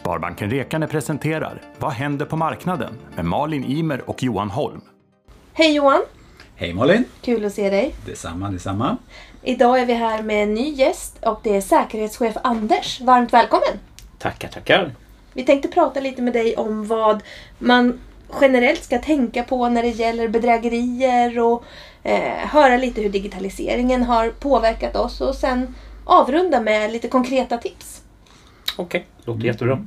Sparbanken Rekane presenterar Vad händer på marknaden? med Malin Imer och Johan Holm. Hej Johan! Hej Malin! Kul att se dig. Detsamma, detsamma. Idag är vi här med en ny gäst och det är säkerhetschef Anders. Varmt välkommen! Tackar, tackar. Vi tänkte prata lite med dig om vad man generellt ska tänka på när det gäller bedrägerier och eh, höra lite hur digitaliseringen har påverkat oss och sen avrunda med lite konkreta tips. Okej, låter jättebra.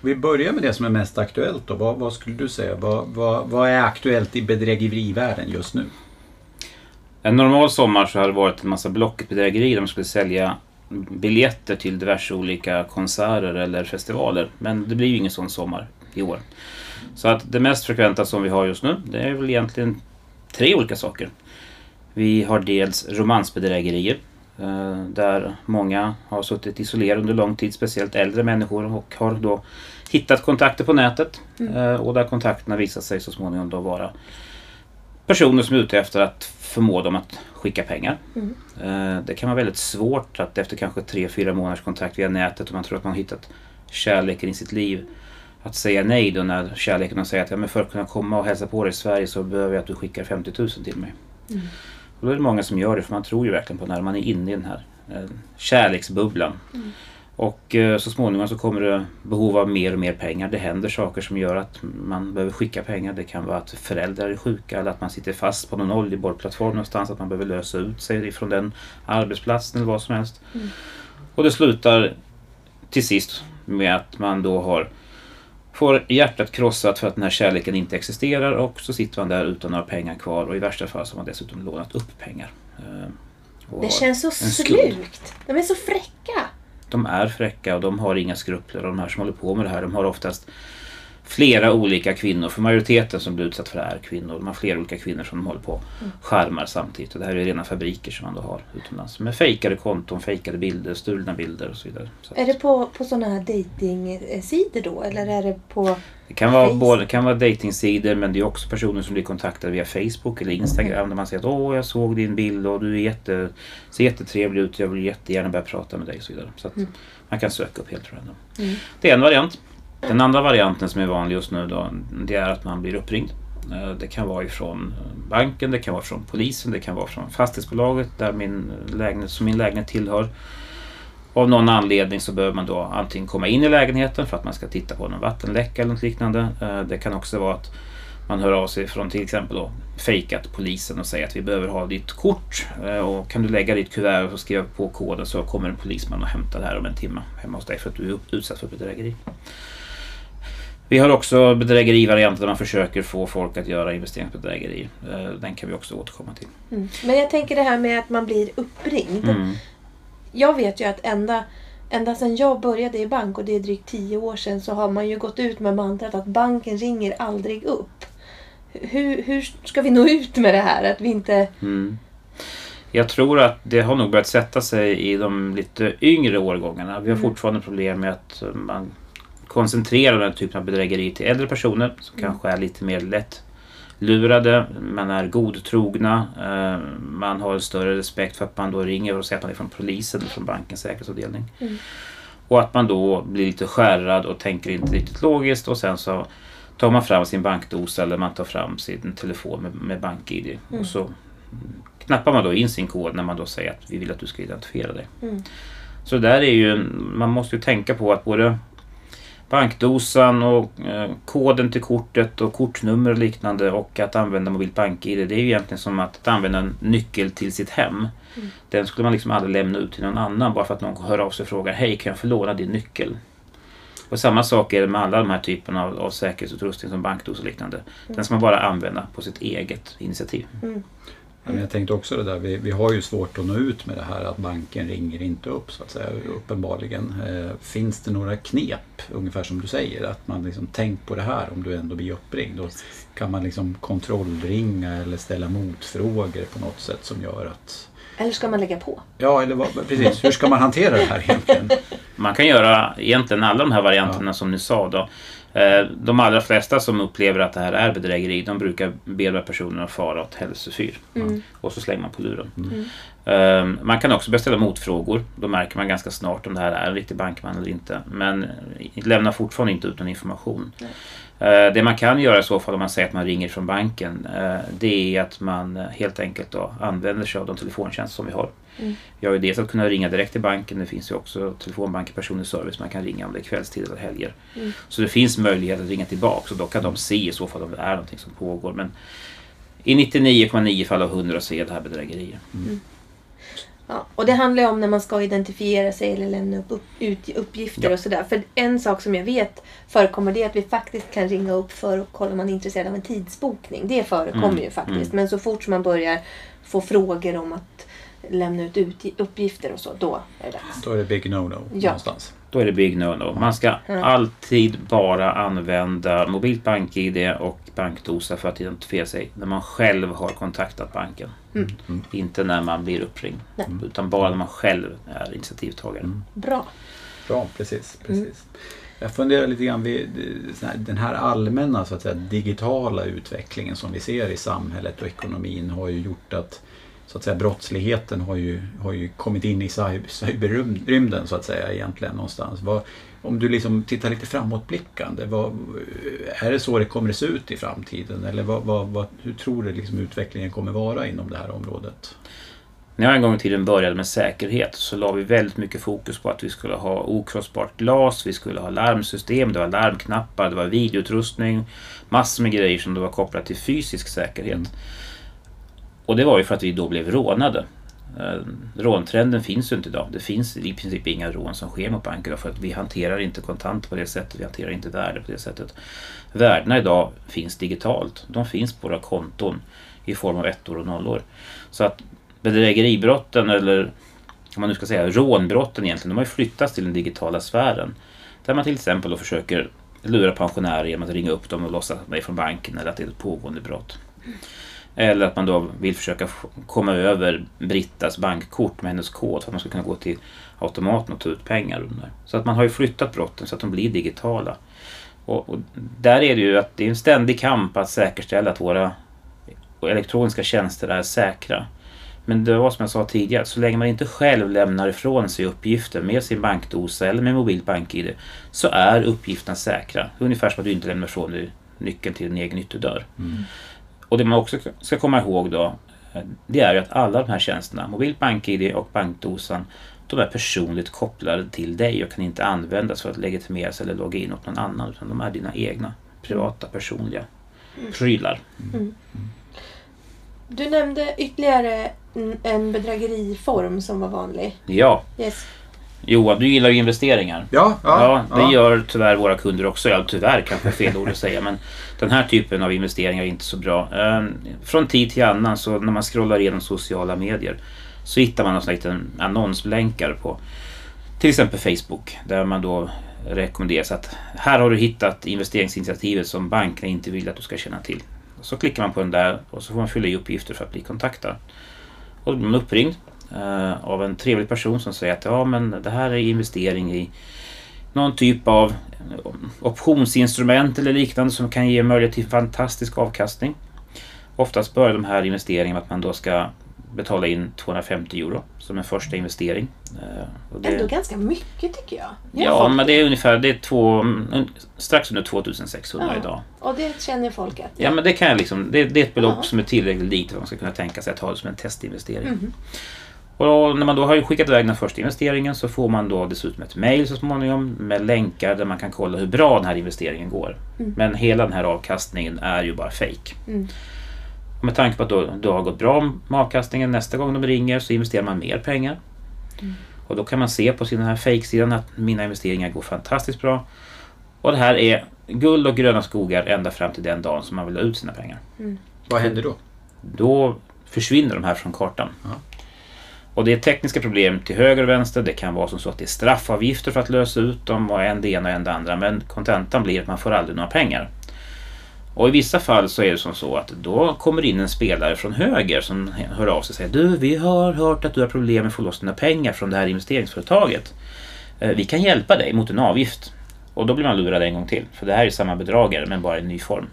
Vi börjar med det som är mest aktuellt då. Vad, vad skulle du säga? Vad, vad, vad är aktuellt i bedrägerivärlden just nu? En normal sommar så har det varit en massa blockbedrägerier där man skulle sälja biljetter till diverse olika konserter eller festivaler. Men det blir ju ingen sån sommar i år. Så att det mest frekventa som vi har just nu, det är väl egentligen tre olika saker. Vi har dels romansbedrägerier. Eh, Där många har suttit isolerade under lång tid, speciellt äldre människor och har då hittat kontakter på nätet. eh, Och där kontakterna visat sig så småningom då vara personer som är ute efter att förmå dem att skicka pengar. Mm. Eh, Det kan vara väldigt svårt att efter kanske tre fyra månaders kontakt via nätet och man tror att man har hittat kärleken i sitt liv att säga nej då när kärleken säger att ja, men för att kunna komma och hälsa på dig i Sverige så behöver jag att du skickar 50 000 till mig. Mm. Och då är det många som gör det för man tror ju verkligen på när man är inne i den här eh, kärleksbubblan. Mm. Och eh, så småningom så kommer det behov av mer och mer pengar. Det händer saker som gör att man behöver skicka pengar. Det kan vara att föräldrar är sjuka eller att man sitter fast på någon oljeborrplattform någonstans. Att man behöver lösa ut sig ifrån den arbetsplatsen eller vad som helst. Mm. Och det slutar till sist med att man då har får hjärtat krossat för att den här kärleken inte existerar och så sitter man där utan några pengar kvar och i värsta fall så har man dessutom lånat upp pengar. Eh, Det känns så slukt. De är så fräcka. De är fräcka och de har inga skrupler och de här som håller på med det här de har oftast flera olika kvinnor. För majoriteten som blir utsatt för det här är kvinnor. De har flera olika kvinnor som de håller på skärmar samtidigt. Och det här är rena fabriker som man då har utomlands. Med fejkade konton, fejkade bilder, stulna bilder och så vidare. Så Är det på, på sådana här dating-sidor då? Eller är det på... det kan vara, både, det kan vara datingsidor men det är också personer som blir kontaktade via Facebook eller Instagram där man säger att åh jag såg din bild och du är jätte, ser jättetrevlig ut. Jag vill jättegärna börja prata med dig och så vidare. Så att Mm. man kan söka upp helt random. Mm. Det är en variant. Den andra varianten som är vanlig just nu då, det är att man blir uppringd. Eh, det kan vara ifrån eh, banken, det kan vara från polisen, det kan vara från fastighetsbolaget där min lägenhet, som min lägenhet tillhör. Av någon anledning så behöver man då antingen komma in i lägenheten för att man ska titta på någon vattenläcka eller något liknande. Eh, det kan också vara att man hör av sig från till exempel då fejkat polisen och säger att vi behöver ha ditt kort och kan du lägga ditt kuvert och skriva på koden så kommer en polisman och hämtar det här om en timme hemma hos dig för att du är utsatt för bedrägeri. Vi har också bedrägerivarianter där man försöker få folk att göra investeringsbedrägeri. Eh, Den kan vi också återkomma till. Mm. Men jag tänker det här med att man blir uppringd. Mm. Jag vet ju att ända, ända sedan jag började i bank och det är drygt tio år sedan så har man ju gått ut med mantrat att banken ringer aldrig upp. Hur, hur ska vi nå ut med det här? Att vi inte... Mm. Jag tror att det har nog börjat sätta sig i de lite yngre årgångarna. Vi har Mm. fortfarande problem med att man koncentrerar den här typen av bedrägeri till äldre personer som Mm. kanske är lite mer lätt lurade, man är godtrogna, eh, man har större respekt för att man då ringer och säger att man är från polisen eller från bankens säkerhetsavdelning. Mm. Och att man då blir lite skärrad och tänker inte riktigt logiskt och sen så tar man fram sin bankdosa eller man tar fram sin telefon med, med bank-id. Mm. Och så knappar man då in sin kod när man då säger att vi vill att du ska identifiera dig. Mm. Så där är ju, man måste ju tänka på att både bankdosan och eh, koden till kortet och kortnummer och liknande och att använda mobilt bank-id det är ju egentligen som att använda en nyckel till sitt hem. Mm. Den skulle man liksom aldrig lämna ut till någon annan bara för att någon hör av sig och frågar Hej kan jag få låna din nyckel? Och samma sak är det med alla de här typerna av, av säkerhetsutrustning som bankdos och liknande. Den ska man bara använda på sitt eget initiativ. Mm. Men jag tänkte också det där, vi, vi har ju svårt att nå ut med det här att banken ringer inte upp så att säga, uppenbarligen. Eh, finns det några knep, ungefär som du säger, att man liksom tänk på det här om du ändå blir uppringd. Då kan man liksom kontrollringa eller ställa motfrågor på något sätt som gör att Eller ska man lägga på? Ja, eller vad, precis. Hur ska man hantera det här egentligen? Man kan göra egentligen alla de här varianterna som ni sa. Då. Eh, De allra flesta som upplever att det här är bedrägeri, de brukar be de här personerna att fara åt hälsofyr. Mm. Och så slänger man på luren. Eh, Man kan också beställa motfrågor. Då märker man ganska snart om det här är en riktig bankman eller inte. Men eh, lämnar fortfarande inte ut någon information. Eh, Det man kan göra i så fall om man säger att man ringer från banken eh, det är att man eh, helt enkelt då använder sig av de telefontjänster som vi har. Mm. Vi har ju dels att kunna ringa direkt till banken. Det finns ju också telefonbank i personlig service. Man kan ringa om det är kvällstid eller helger. Mm. Så det finns möjlighet att ringa tillbaka och då kan de se i så fall om det är någonting som pågår. Men i 99,9 fall av 100 så är det här bedrägerier. Ja, och det handlar ju om när man ska identifiera sig eller lämna upp, upp ut uppgifter Ja. och sådär. För en sak som jag vet förekommer det är att vi faktiskt kan ringa upp för att kolla om man är intresserad av en tidsbokning. Det förekommer Mm, ju faktiskt. mm. Men så fort som man börjar få frågor om att lämna ut, ut uppgifter och så, då är det dags. Då är det big no-no Ja. någonstans. Då är det big no-no. Man ska alltid bara använda mobilt bank-id och bankdosa för att identifiera sig när man själv har kontaktat banken. Mm. Inte när man blir uppringd. Nej. Utan bara när man själv är initiativtagare. Bra. Bra, precis. precis. Jag funderar lite grann vid den här allmänna så att säga, digitala utvecklingen som vi ser i samhället och ekonomin har ju gjort att så att säga, brottsligheten har ju, har ju kommit in i cyber- cyberrymden så att säga egentligen någonstans. Vad, om du liksom tittar lite framåtblickande, vad, är det så det kommer att se ut i framtiden? Eller vad, vad, hur tror du liksom utvecklingen kommer vara inom det här området? När jag en gång i tiden började med säkerhet så la vi väldigt mycket fokus på att vi skulle ha okrossbart glas, vi skulle ha larmsystem, det var larmknappar, det var videoutrustning, massor med grejer som det var kopplat till fysisk säkerhet. Och det var ju för att vi då blev rånade. Eh, råntrenden finns ju inte idag. Det finns i princip inga rån som sker mot banker för att vi hanterar inte kontanter på det sättet, vi hanterar inte värde på det sättet. Värdena idag finns digitalt. De finns på våra konton i form av ettor och nollor. Så att bedrägeribrotten eller om man nu ska säga rånbrotten egentligen, de har ju flyttats till den digitala sfären. Där man till exempel då försöker lura pensionärer genom att ringa upp dem och låtsas att de är från banken eller att det är ett pågående brott. Eller att man då vill försöka komma över Brittas bankkort med hennes kod för att man ska kunna gå till automaten och ta ut pengar. under. Så att man har ju flyttat brotten så att de blir digitala. Och, och där är det ju att det är en ständig kamp att säkerställa att våra elektroniska tjänster är säkra. Men det var som jag sa tidigare, så länge man inte själv lämnar ifrån sig uppgifter med sin bankdosa eller med mobilt bank-id så är uppgifterna säkra. Ungefär som att du inte lämnar ifrån dig nyckeln till din egen ytterdörr. Mm. Och det man också ska komma ihåg då, eh, det är ju att alla de här tjänsterna, mobilt bank-id och bankdosan, de är personligt kopplade till dig och kan inte användas för att legitimera sig eller logga in åt någon annan, utan de är dina egna privata, personliga prylar. Du nämnde ytterligare en- en bedrägeriform som var vanlig. Ja, Yes. Johan, du gillar ju investeringar. Ja, Ja, det gör tyvärr våra kunder också. Ja, tyvärr kanske är fel ord att säga, men den här typen av investeringar är inte så bra. Eh, Från tid till annan så när man scrollar igenom sociala medier så hittar man en liten annonsblänkare på till exempel Facebook där man då rekommenderas att här har du hittat investeringsinitiativet som bankerna inte vill att du ska känna till. Så klickar man på den där och så får man fylla i uppgifter för att bli kontaktad. Och då blir man uppringd eh, av en trevlig person som säger att ja men det här är investering i någon typ av optionsinstrument eller liknande som kan ge möjlighet till fantastisk avkastning. Oftast börjar de här investeringarna med att man då ska betala in 250 euro som en första investering. Eh, och det- Ändå ganska mycket tycker jag. Gör Ja, folk men det är ungefär det är två, mm, strax under 2600 Ja. idag. Och det känner folket. Ja, men det kan jag liksom, det, det är ett belopp Ja. som är tillräckligt litet för att man ska kunna tänka sig att ha det som en testinvestering. Mhm. Och då, när man då har skickat iväg den första investeringen så får man då dessutom ett mail så småningom med länkar där man kan kolla hur bra den här investeringen går. Mm. Men hela den här avkastningen är ju bara fake. Mm. Med tanke på att då har gått bra med avkastningen, nästa gång de ringer så investerar man mer pengar. Mm. Och då kan man se på sin den här fake-sidan att mina investeringar går fantastiskt bra. Och det här är guld och gröna skogar ända fram till den dagen som man vill ha ut sina pengar. Vad händer då? Då försvinner de här från kartan. Ja. Och det är tekniska problem till höger och vänster. Det kan vara som så att det är straffavgifter för att lösa ut dem och en det ena och en det andra. Men kontentan blir att man får aldrig några pengar. Och i vissa fall så är det som så att då kommer in en spelare från höger som hör av sig och säger Du, vi har hört att du har problem med att få loss dina pengar från det här investeringsföretaget. Eh, vi kan hjälpa dig mot en avgift. Och då blir man lurad en gång till. För det här är samma bedragare men bara i en ny form.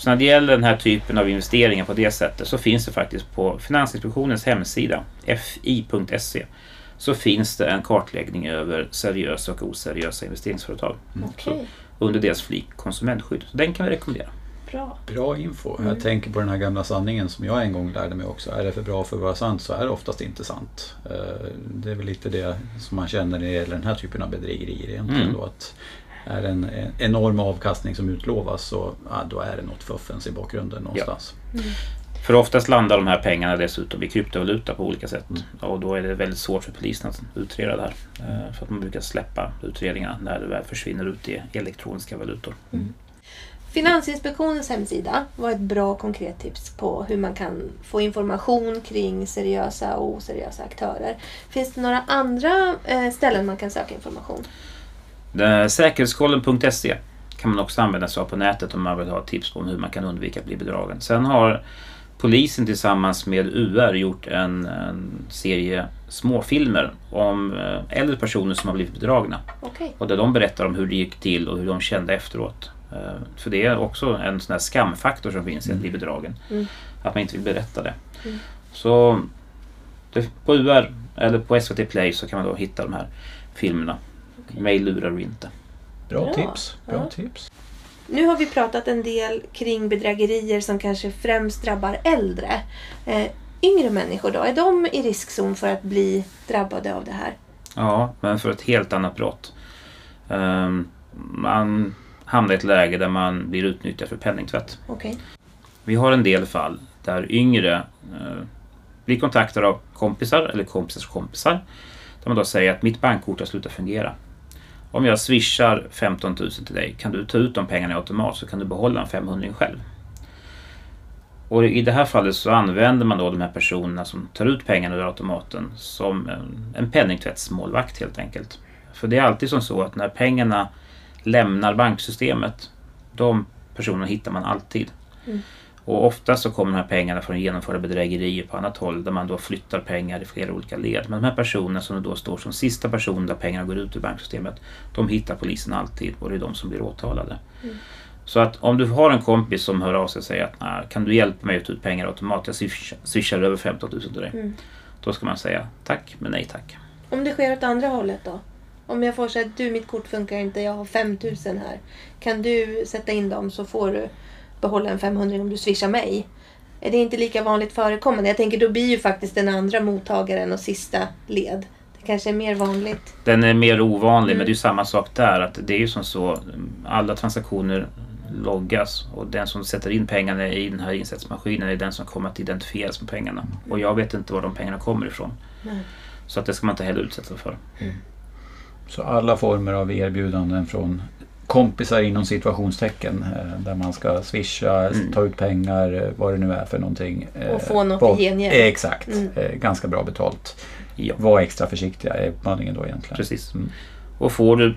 Så när det gäller den här typen av investeringar på det sättet så finns det faktiskt på Finansinspektionens hemsida, fi.se, så finns det en kartläggning över seriösa och oseriösa investeringsföretag. Okej, Under deras flik konsumentskydd. Så den kan vi rekommendera. bra. Bra info. Mm. Jag tänker på den här gamla sanningen som jag en gång lärde mig också. Är det för bra för att vara sant så är det oftast inte sant. Eh, Det är väl lite det som man känner när det gäller den här typen av bedrägerier egentligen. Mm. Då, att är en en enorm avkastning som utlovas så ja, då är det något fuffens i bakgrunden någonstans. För oftast landar de här pengarna dessutom i kryptovaluta på olika sätt. Mm. Och då är det väldigt svårt för polisen att utreda det här. Eh, För att man brukar släppa utredningarna när det väl försvinner ut i elektroniska valutor. Finansinspektionens hemsida var ett bra konkret tips på hur man kan få information kring seriösa och oseriösa aktörer. Finns det några andra eh, ställen man kan söka information? Det- Säkerhetskollen.se kan man också använda sig av på nätet om man vill ha tips på hur man kan undvika att bli bedragen. Sen har polisen tillsammans med UR gjort en, en serie småfilmer om eh, äldre personer som har blivit bedragna. Okej. Och där de berättar om hur det gick till och hur de kände efteråt. Eh, För det är också en sån här skamfaktor som finns i att bli bedragen. Mm. Att man inte vill berätta det. Mm. Så på UR eller på SVT Play så kan man då hitta de här filmerna. Mig lurar du inte. Bra Bra. tips. Bra Ja. tips. Nu har vi pratat en del kring bedrägerier som kanske främst drabbar äldre. Eh, yngre människor då, är de i riskzon för att bli drabbade av det här? Ja, men för ett helt annat brott. Ehm, man hamnar i ett läge där man blir utnyttjad för penningtvätt. Okej. Vi har en del fall där yngre eh, blir kontaktade av kompisar eller kompisars kompisar. Där man då säger att mitt bankkort har slutat fungera. Om jag swishar 15 000 till dig, kan du ta ut de pengarna i automat så kan du behålla en 500 själv. Och i det här fallet så använder man då de här personerna som tar ut pengarna ur automaten som en, en penningtvättsmålvakt helt enkelt. För det är alltid som så att när pengarna lämnar banksystemet, de personerna hittar man alltid. Mm. Och ofta så kommer de här pengarna från genomförda bedrägerier på annat håll där man då flyttar pengar i flera olika led. Men de här personerna som då står som sista person där pengarna går ut ur banksystemet, de hittar polisen alltid och det är de som blir åtalade. Så att om du har en kompis som hör av sig och säger att "Nej, kan du hjälpa mig att ta ut pengar automatiskt, jag swishar- över 15 000 till dig. Mm. Då ska man säga tack men nej tack. Om det sker åt andra hållet då? Om jag får säga att du, mitt kort funkar inte, jag har 5000 här. Kan du sätta in dem så får du behålla en 500 om du swishar mig. Är det inte lika vanligt förekommande? Jag tänker då blir ju faktiskt den andra mottagaren och sista led. Det kanske är mer vanligt. Den är mer ovanlig Mm. men det är ju samma sak där. Att det är ju som så, alla transaktioner loggas och den som sätter in pengarna i den här insättningsmaskinen är den som kommer att identifieras med pengarna. Och jag vet inte var de pengarna kommer ifrån. Nej. Så att det ska man inte heller utsätta sig för. Så alla former av erbjudanden från kompisar inom situationstecken eh, där man ska swisha, Mm. ta ut pengar, eh, vad det nu är för någonting. eh, Och få något i gengäld. Exakt, Mm. Ganska bra betalt. Ja, Var extra försiktiga är uppmaningen då egentligen. precis. Mm. Och får du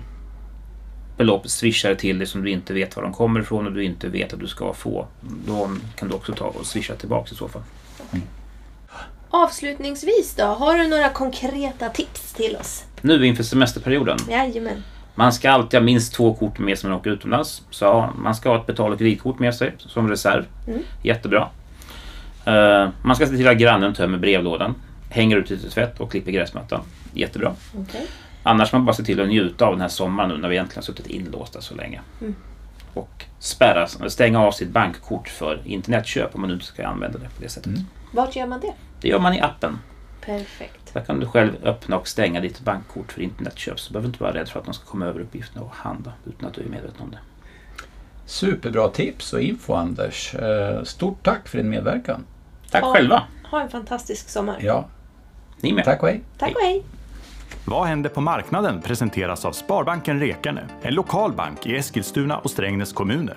belopp swishade till dig som du inte vet var de kommer ifrån och du inte vet att du ska få. Då kan du också ta och swisha tillbaka i så fall. Avslutningsvis då, har du några konkreta tips till oss? Nu inför semesterperioden. Jajamän. Man ska alltid ha minst två kort med sig när man åker utomlands. Så man ska ha ett betal och kreditkort med sig som reserv. Mm. Jättebra. Eh, man ska se till att grannen tömmer brevlådan, hänger ut lite tvätt och klipper gräsmattan. Jättebra. Okej. Annars man bara se till att njuta av den här sommaren nu när vi egentligen har suttit inlåsta så länge. Mm. Och spärra, stänga av sitt bankkort för internetköp om man nu ska använda det på det sättet. Mm. Vart gör man det? Det gör man i appen. Perfekt. Där kan du själv öppna och stänga ditt bankkort för internetköp. Så du behöver inte vara rädd för att de ska komma över uppgifterna och handla utan att du är medveten om det. Superbra tips och info Anders. Eh, Stort tack för din medverkan. Tack Ja. själva! Ha en fantastisk sommar. Ja, Ni med! tack och hej. Tack och hej. Vad händer på marknaden presenteras av Sparbanken Rekarne, en lokal bank i Eskilstuna och Strängnäs kommuner.